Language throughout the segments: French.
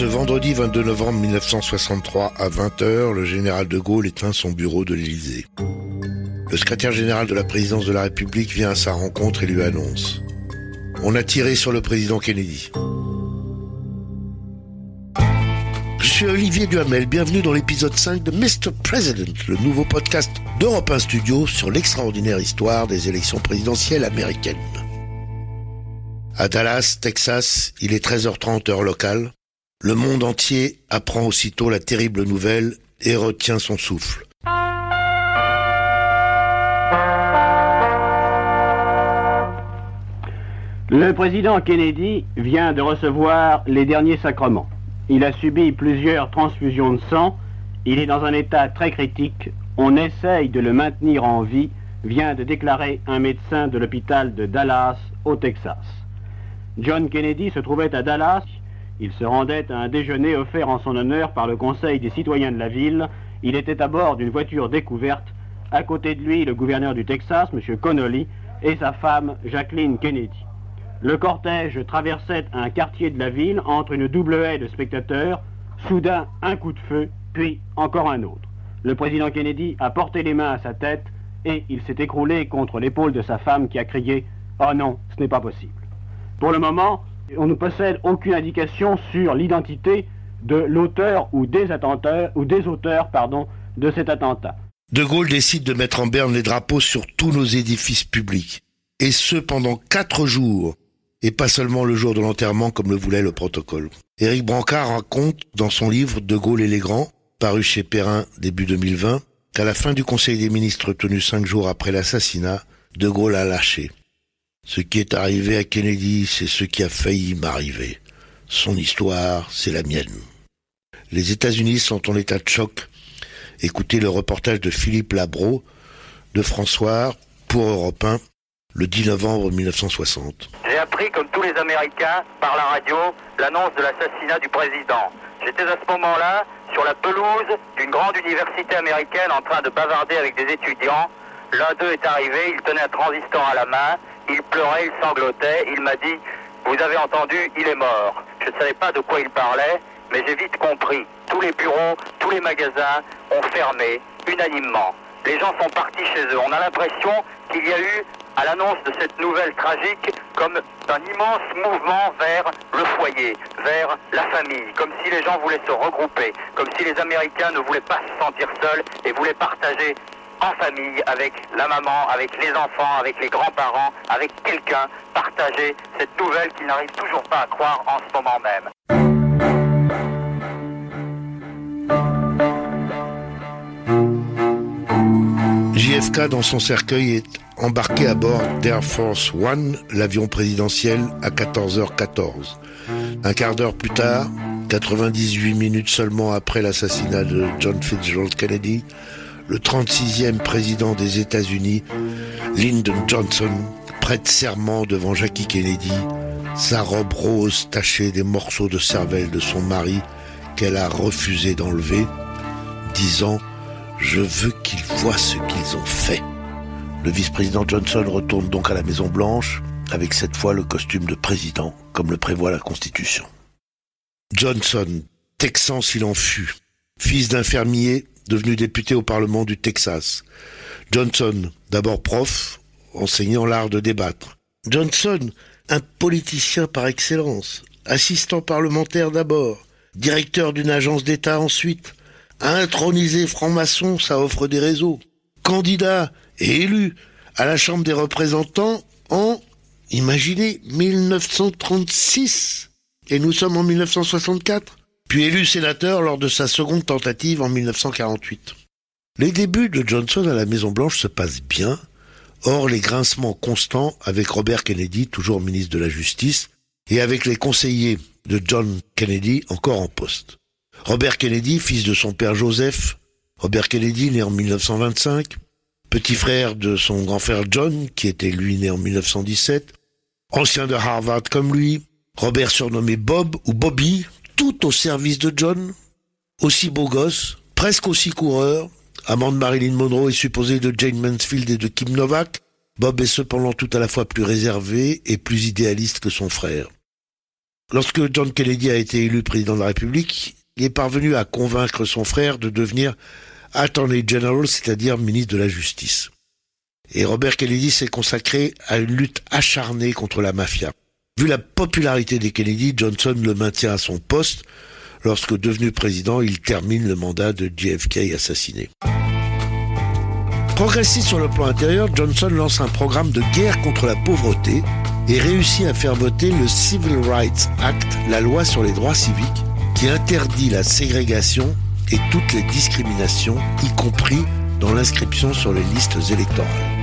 Ce vendredi 22 novembre 1963 à 20h, le général de Gaulle éteint son bureau de l'Élysée. Le secrétaire général de la présidence de la République vient à sa rencontre et lui annonce On a tiré sur le président Kennedy. Je suis Olivier Duhamel, bienvenue dans l'épisode 5 de Mr. President, le nouveau podcast d'Europe 1 Studio sur l'extraordinaire histoire des élections présidentielles américaines. À Dallas, Texas, il est 13h30 heure locale. Le monde entier apprend aussitôt la terrible nouvelle et retient son souffle. Le président Kennedy vient de recevoir les derniers sacrements. Il a subi plusieurs transfusions de sang. Il est dans un état très critique. On essaye de le maintenir en vie, vient de déclarer un médecin de l'hôpital de Dallas, au Texas. John Kennedy se trouvait à Dallas. Il se rendait à un déjeuner offert en son honneur par le Conseil des citoyens de la ville. Il était à bord d'une voiture découverte. À côté de lui, le gouverneur du Texas, M. Connolly, et sa femme, Jacqueline Kennedy. Le cortège traversait un quartier de la ville entre une double haie de spectateurs. Soudain, un coup de feu, puis encore un autre. Le président Kennedy a porté les mains à sa tête et il s'est écroulé contre l'épaule de sa femme qui a crié ⁇ Oh non, ce n'est pas possible !⁇ Pour le moment, on ne possède aucune indication sur l'identité de l'auteur ou des auteurs de cet attentat. De Gaulle décide de mettre en berne les drapeaux sur tous nos édifices publics, et ce pendant quatre jours, et pas seulement le jour de l'enterrement comme le voulait le protocole. Éric Brancard raconte dans son livre De Gaulle et les grands, paru chez Perrin début 2020, qu'à la fin du Conseil des ministres tenu cinq jours après l'assassinat, De Gaulle a lâché. Ce qui est arrivé à Kennedy, c'est ce qui a failli m'arriver. Son histoire, c'est la mienne. Les États-Unis sont en état de choc. Écoutez le reportage de Philippe Labro de François pour Europe 1 le 10 novembre 1960. J'ai appris, comme tous les Américains, par la radio, l'annonce de l'assassinat du président. J'étais à ce moment-là sur la pelouse d'une grande université américaine en train de bavarder avec des étudiants. L'un d'eux est arrivé, il tenait un transistor à la main, il pleurait, il sanglotait, il m'a dit Vous avez entendu, il est mort. Je ne savais pas de quoi il parlait, mais j'ai vite compris. Tous les bureaux, tous les magasins ont fermé unanimement. Les gens sont partis chez eux. On a l'impression qu'il y a eu, à l'annonce de cette nouvelle tragique, comme un immense mouvement vers le foyer, vers la famille, comme si les gens voulaient se regrouper, comme si les Américains ne voulaient pas se sentir seuls et voulaient partager en famille, avec la maman, avec les enfants, avec les grands-parents, avec quelqu'un, partager cette nouvelle qu'ils n'arrivent toujours pas à croire en ce moment même. JFK, dans son cercueil, est embarqué à bord d'Air Force One, l'avion présidentiel, à 14h14. Un quart d'heure plus tard, 98 minutes seulement après l'assassinat de John Fitzgerald Kennedy, le 36e président des États-Unis, Lyndon Johnson, prête serment devant Jackie Kennedy, sa robe rose tachée des morceaux de cervelle de son mari qu'elle a refusé d'enlever, disant je veux qu'ils voient ce qu'ils ont fait. Le vice-président Johnson retourne donc à la Maison Blanche, avec cette fois le costume de président, comme le prévoit la Constitution. Johnson, texan s'il en fut, fils d'un fermier devenu député au Parlement du Texas. Johnson, d'abord prof, enseignant l'art de débattre. Johnson, un politicien par excellence, assistant parlementaire d'abord, directeur d'une agence d'État ensuite, intronisé franc-maçon, ça offre des réseaux. Candidat et élu à la Chambre des représentants en, imaginez, 1936. Et nous sommes en 1964. Puis élu sénateur lors de sa seconde tentative en 1948. Les débuts de Johnson à la Maison-Blanche se passent bien, hors les grincements constants avec Robert Kennedy, toujours ministre de la Justice, et avec les conseillers de John Kennedy encore en poste. Robert Kennedy, fils de son père Joseph, Robert Kennedy, né en 1925, petit frère de son grand frère John, qui était lui né en 1917, ancien de Harvard comme lui, Robert surnommé Bob ou Bobby, tout au service de John, aussi beau gosse, presque aussi coureur, amant de Marilyn Monroe et supposé de Jane Mansfield et de Kim Novak, Bob est cependant tout à la fois plus réservé et plus idéaliste que son frère. Lorsque John Kennedy a été élu président de la République, il est parvenu à convaincre son frère de devenir Attorney General, c'est-à-dire ministre de la Justice. Et Robert Kennedy s'est consacré à une lutte acharnée contre la mafia. Vu la popularité des Kennedy, Johnson le maintient à son poste. Lorsque devenu président, il termine le mandat de JFK assassiné. Progressiste sur le plan intérieur, Johnson lance un programme de guerre contre la pauvreté et réussit à faire voter le Civil Rights Act, la loi sur les droits civiques, qui interdit la ségrégation et toutes les discriminations, y compris dans l'inscription sur les listes électorales.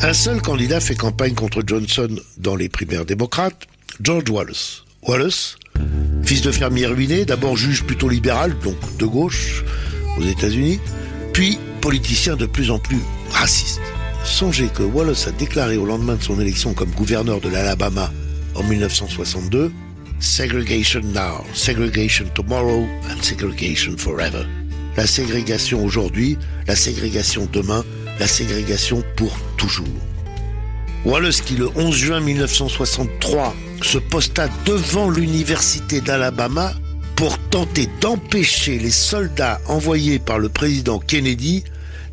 Un seul candidat fait campagne contre Johnson dans les primaires démocrates, George Wallace. Wallace, fils de fermier ruiné, d'abord juge plutôt libéral, donc de gauche, aux États-Unis, puis politicien de plus en plus raciste. Songez que Wallace a déclaré au lendemain de son élection comme gouverneur de l'Alabama en 1962 Segregation now, segregation tomorrow and segregation forever. La ségrégation aujourd'hui, la ségrégation demain, la ségrégation pour toujours. Wallace qui le 11 juin 1963 se posta devant l'université d'Alabama pour tenter d'empêcher les soldats envoyés par le président Kennedy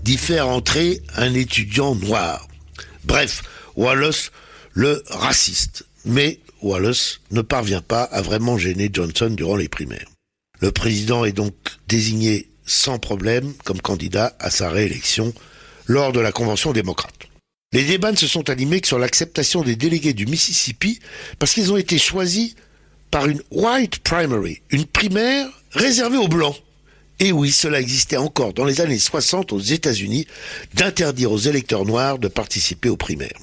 d'y faire entrer un étudiant noir. Bref, Wallace le raciste. Mais Wallace ne parvient pas à vraiment gêner Johnson durant les primaires. Le président est donc désigné sans problème comme candidat à sa réélection lors de la Convention démocrate. Les débats ne se sont animés que sur l'acceptation des délégués du Mississippi parce qu'ils ont été choisis par une white primary, une primaire réservée aux blancs. Et oui, cela existait encore dans les années 60 aux États-Unis d'interdire aux électeurs noirs de participer aux primaires.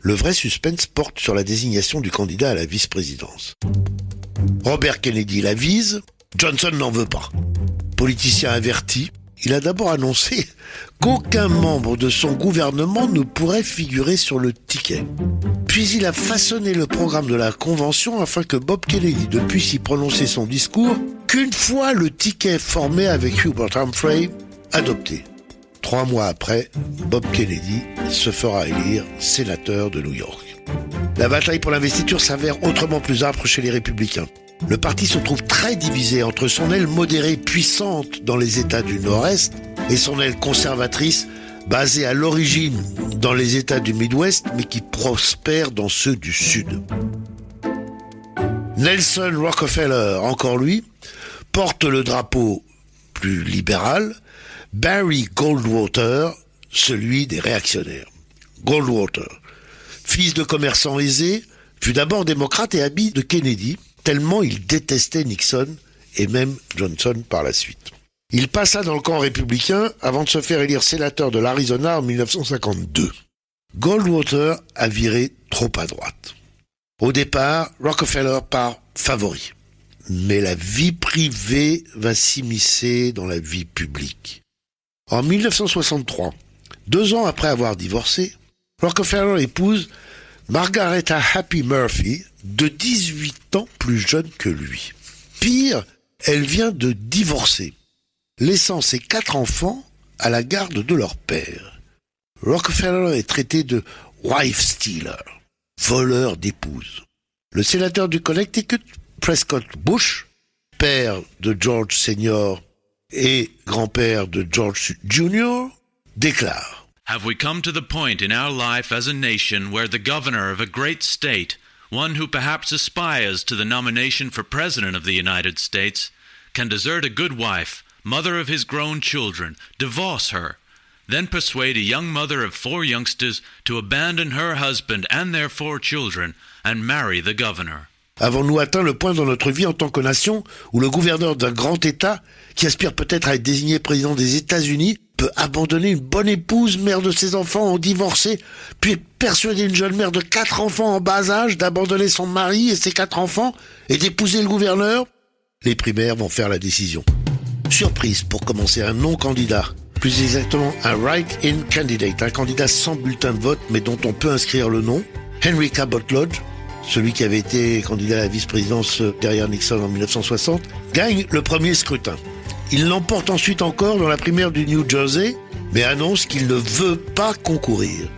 Le vrai suspense porte sur la désignation du candidat à la vice-présidence. Robert Kennedy la vise, Johnson n'en veut pas. Politicien averti, il a d'abord annoncé qu'aucun membre de son gouvernement ne pourrait figurer sur le ticket. Puis il a façonné le programme de la convention afin que Bob Kennedy ne puisse y prononcer son discours qu'une fois le ticket formé avec Hubert Humphrey adopté. Trois mois après, Bob Kennedy se fera élire sénateur de New York. La bataille pour l'investiture s'avère autrement plus âpre chez les républicains. Le parti se trouve très divisé entre son aile modérée puissante dans les États du Nord-Est et son aile conservatrice basée à l'origine dans les États du Midwest mais qui prospère dans ceux du Sud. Nelson Rockefeller, encore lui, porte le drapeau plus libéral, Barry Goldwater, celui des réactionnaires. Goldwater, fils de commerçant aisé, fut d'abord démocrate et habit de Kennedy, tellement il détestait Nixon et même Johnson par la suite. Il passa dans le camp républicain avant de se faire élire sénateur de l'Arizona en 1952. Goldwater a viré trop à droite. Au départ, Rockefeller part favori. Mais la vie privée va s'immiscer dans la vie publique. En 1963, deux ans après avoir divorcé, Rockefeller épouse Margaretha Happy Murphy, de 18 ans plus jeune que lui. Pire, elle vient de divorcer, laissant ses quatre enfants à la garde de leur père. Rockefeller est traité de wife stealer, voleur d'épouse. Le sénateur du Connecticut, Prescott Bush, père de George Senior et grand-père de George Jr., déclare Have we come to the point in our life as a nation where the governor of a great state, one who perhaps aspires to the nomination for President of the United States, can desert a good wife, mother of his grown children, divorce her, then persuade a young mother of four youngsters to abandon her husband and their four children and marry the governor? Avons-nous atteint le point dans notre vie en tant que nation où le gouverneur d'un grand État, qui aspire peut-être à être désigné président des États-Unis, abandonner une bonne épouse, mère de ses enfants, en divorcer, puis persuader une jeune mère de quatre enfants en bas âge d'abandonner son mari et ses quatre enfants et d'épouser le gouverneur Les primaires vont faire la décision. Surprise pour commencer un non-candidat, plus exactement un write-in candidate, un candidat sans bulletin de vote mais dont on peut inscrire le nom, Henry Cabot Lodge, celui qui avait été candidat à la vice-présidence derrière Nixon en 1960, gagne le premier scrutin. Il l'emporte ensuite encore dans la primaire du New Jersey, mais annonce qu'il ne veut pas concourir.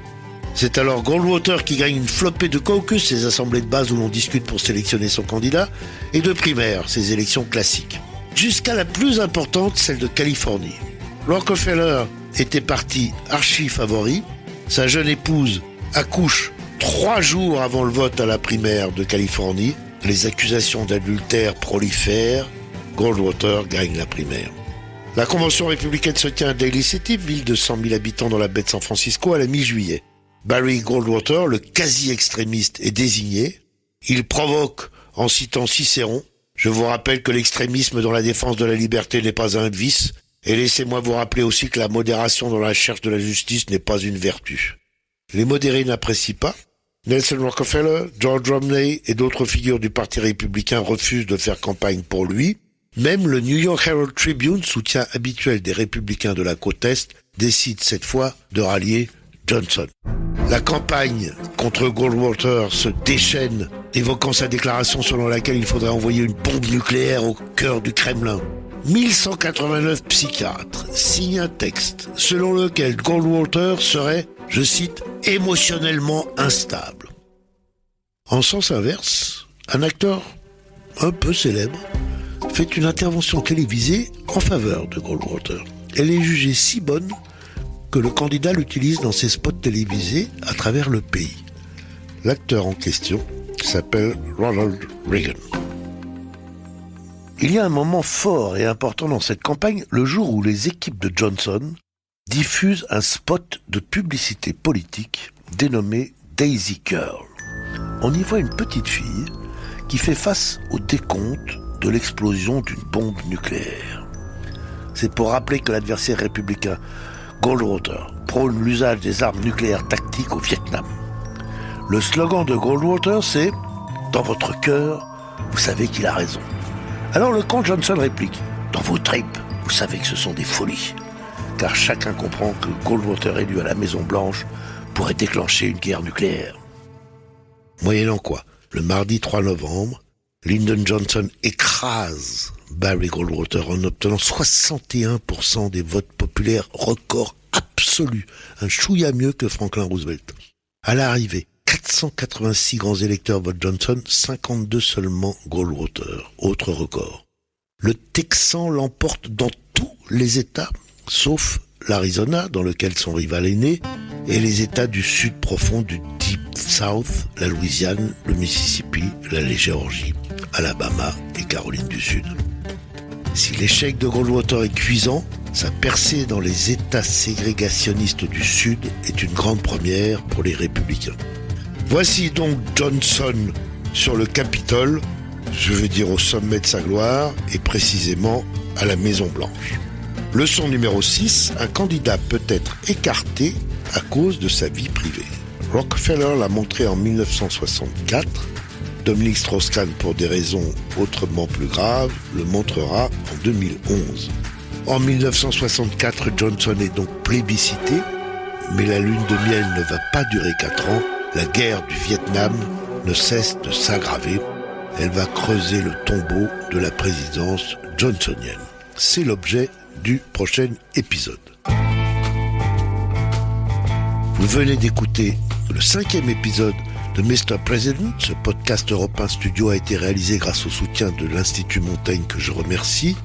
C'est alors Goldwater qui gagne une flopée de caucus, ces assemblées de base où l'on discute pour sélectionner son candidat, et de primaires, ces élections classiques. Jusqu'à la plus importante, celle de Californie. Rockefeller était parti archi favori. Sa jeune épouse accouche trois jours avant le vote à la primaire de Californie. Les accusations d'adultère prolifèrent. Goldwater gagne la primaire. La convention républicaine se tient à Daly City, ville de 100 000 habitants dans la baie de San Francisco, à la mi-juillet. Barry Goldwater, le quasi-extrémiste, est désigné. Il provoque en citant Cicéron. Je vous rappelle que l'extrémisme dans la défense de la liberté n'est pas un vice, et laissez-moi vous rappeler aussi que la modération dans la recherche de la justice n'est pas une vertu. Les modérés n'apprécient pas. Nelson Rockefeller, George Romney et d'autres figures du Parti républicain refusent de faire campagne pour lui. Même le New York Herald Tribune, soutien habituel des républicains de la côte Est, décide cette fois de rallier Johnson. La campagne contre Goldwater se déchaîne, évoquant sa déclaration selon laquelle il faudrait envoyer une bombe nucléaire au cœur du Kremlin. 1189 psychiatres signent un texte selon lequel Goldwater serait, je cite, émotionnellement instable. En sens inverse, un acteur un peu célèbre fait une intervention télévisée en faveur de Goldwater. Elle est jugée si bonne que le candidat l'utilise dans ses spots télévisés à travers le pays. L'acteur en question s'appelle Ronald Reagan. Il y a un moment fort et important dans cette campagne, le jour où les équipes de Johnson diffusent un spot de publicité politique dénommé Daisy Girl. On y voit une petite fille qui fait face au décompte de l'explosion d'une bombe nucléaire. C'est pour rappeler que l'adversaire républicain Goldwater prône l'usage des armes nucléaires tactiques au Vietnam. Le slogan de Goldwater, c'est Dans votre cœur, vous savez qu'il a raison. Alors le comte Johnson réplique Dans vos tripes, vous savez que ce sont des folies. Car chacun comprend que Goldwater élu à la Maison Blanche pourrait déclencher une guerre nucléaire. Moyennant quoi, le mardi 3 novembre, Lyndon Johnson écrase Barry Goldwater en obtenant 61% des votes populaires, record absolu, un chouïa mieux que Franklin Roosevelt. À l'arrivée, 486 grands électeurs votent Johnson, 52 seulement Goldwater. Autre record. Le Texan l'emporte dans tous les États, sauf l'Arizona, dans lequel son rival est né, et les États du sud profond du South, la Louisiane, le Mississippi, la Géorgie, Alabama et Caroline du Sud. Si l'échec de Goldwater est cuisant, sa percée dans les États ségrégationnistes du Sud est une grande première pour les républicains. Voici donc Johnson sur le Capitole, je veux dire au sommet de sa gloire, et précisément à la Maison Blanche. Leçon numéro 6, un candidat peut être écarté à cause de sa vie privée. Rockefeller l'a montré en 1964, Dominique Strauss-Kahn, pour des raisons autrement plus graves, le montrera en 2011. En 1964, Johnson est donc plébiscité, mais la lune de miel ne va pas durer 4 ans la guerre du Vietnam ne cesse de s'aggraver. Elle va creuser le tombeau de la présidence johnsonienne. C'est l'objet du prochain épisode. Vous venez d'écouter le cinquième épisode de Mr. President. Ce podcast européen studio a été réalisé grâce au soutien de l'Institut Montaigne que je remercie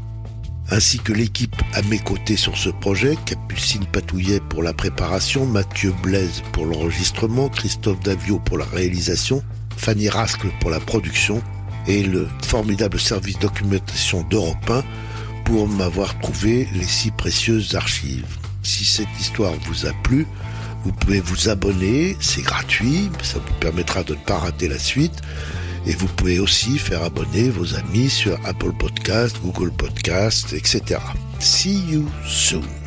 ainsi que l'équipe à mes côtés sur ce projet, Capucine Patouillet pour la préparation, Mathieu Blaise pour l'enregistrement, Christophe Davio pour la réalisation, Fanny Rascle pour la production et le formidable service documentation d'Europe 1 pour m'avoir trouvé les si précieuses archives. Si cette histoire vous a plu, vous pouvez vous abonner, c'est gratuit, ça vous permettra de ne pas rater la suite. Et vous pouvez aussi faire abonner vos amis sur Apple Podcast, Google Podcast, etc. See you soon.